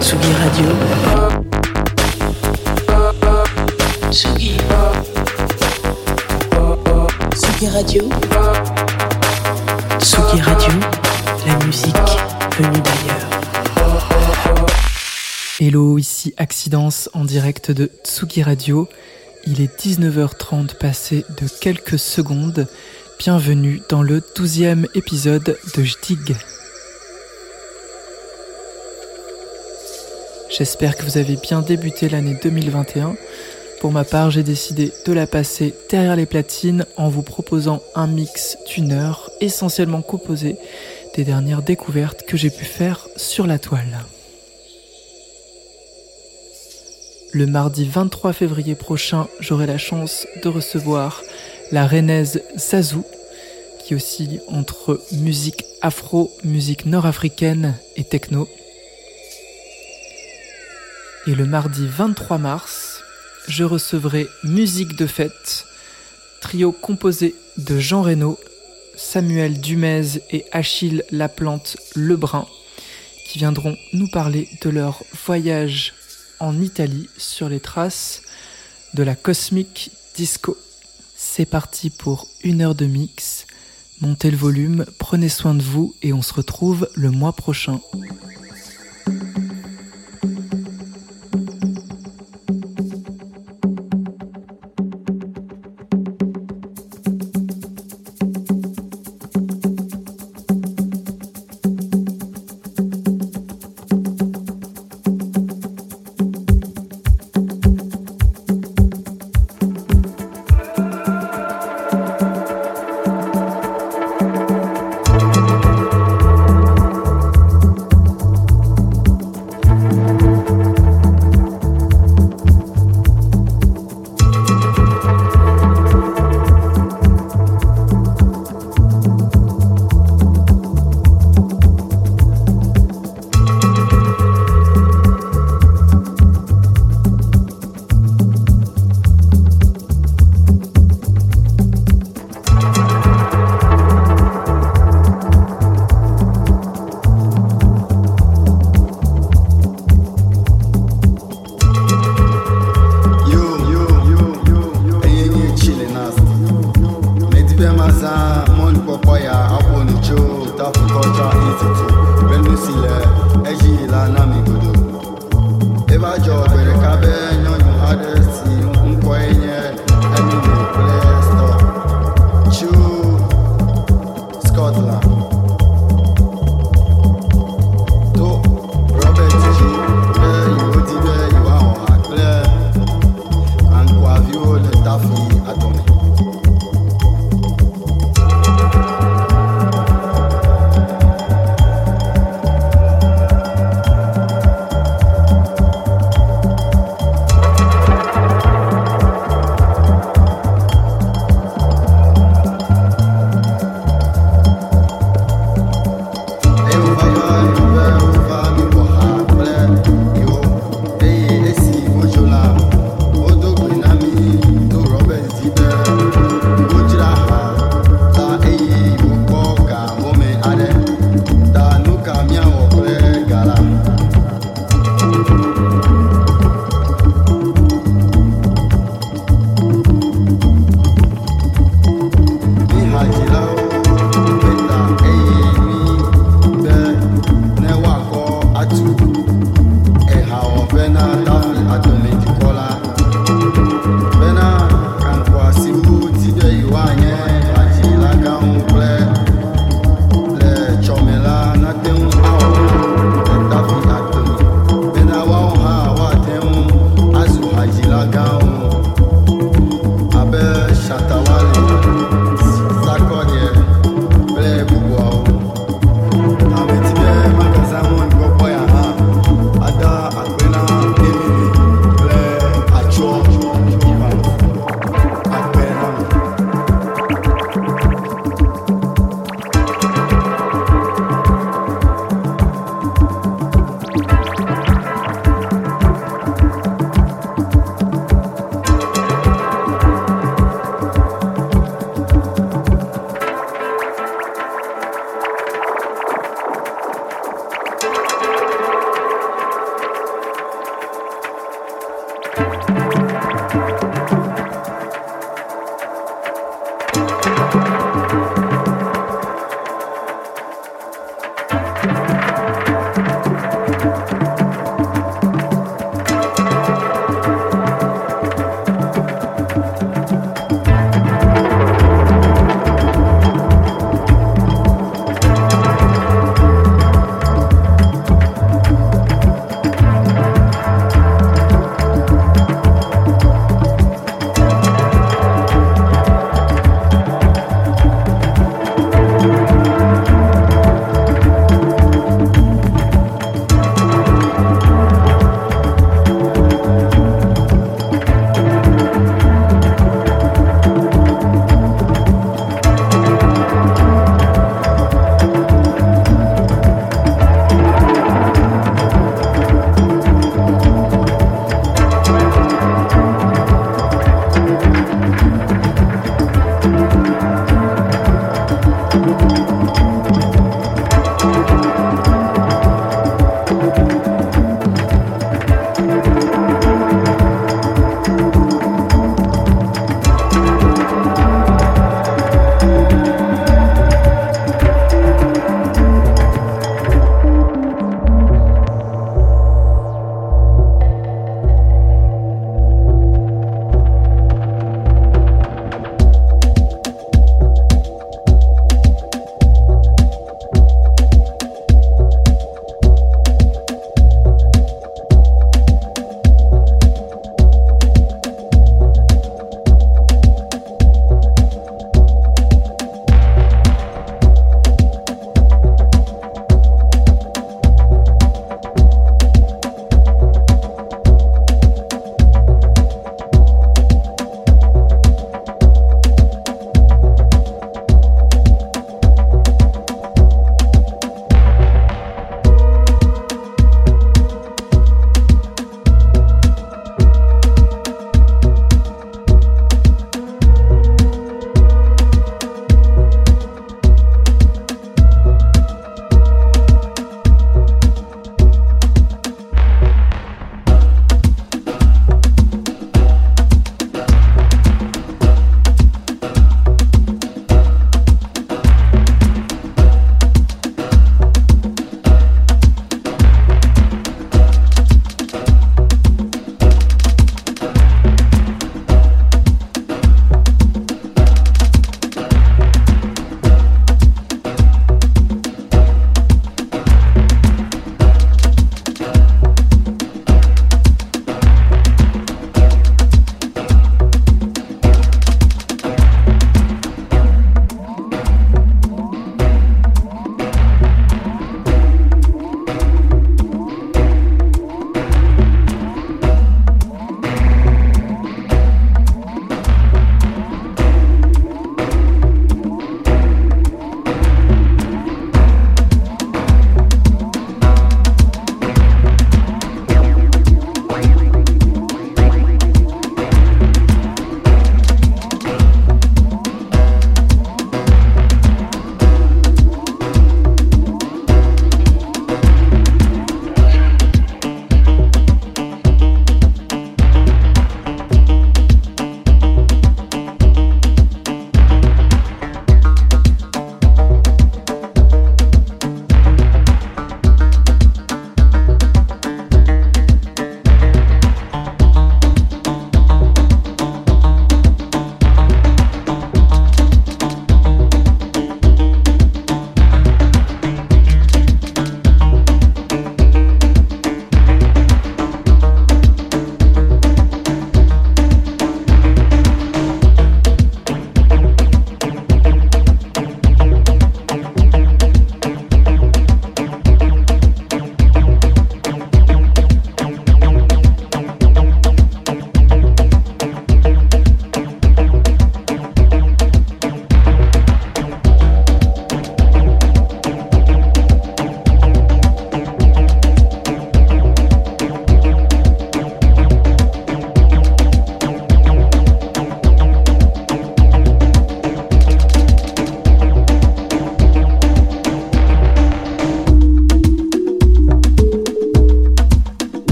Tsugi Radio. Tsugi. Tsugi Radio. Tsugi Radio, la musique venue d'ailleurs. Hello, ici Accidence en direct de Tsugi Radio. Il est 19h30 passé de quelques secondes. Bienvenue dans le 12e épisode de Jdig. J'espère que vous avez bien débuté l'année 2021. Pour ma part, j'ai décidé de la passer derrière les platines en vous proposant un mix d'une heure essentiellement composé des dernières découvertes que j'ai pu faire sur la toile. Le mardi 23 février prochain, j'aurai la chance de recevoir la rennaise Zazou, qui oscille entre musique afro, musique nord-africaine et techno. Et le mardi 23 mars, je recevrai Musique de fête, trio composé de Jean Reynaud, Samuel Dumez et Achille Laplante Lebrun, qui viendront nous parler de leur voyage en Italie sur les traces de la Cosmic Disco. C'est parti pour une heure de mix. Montez le volume, prenez soin de vous et on se retrouve le mois prochain.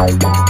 Música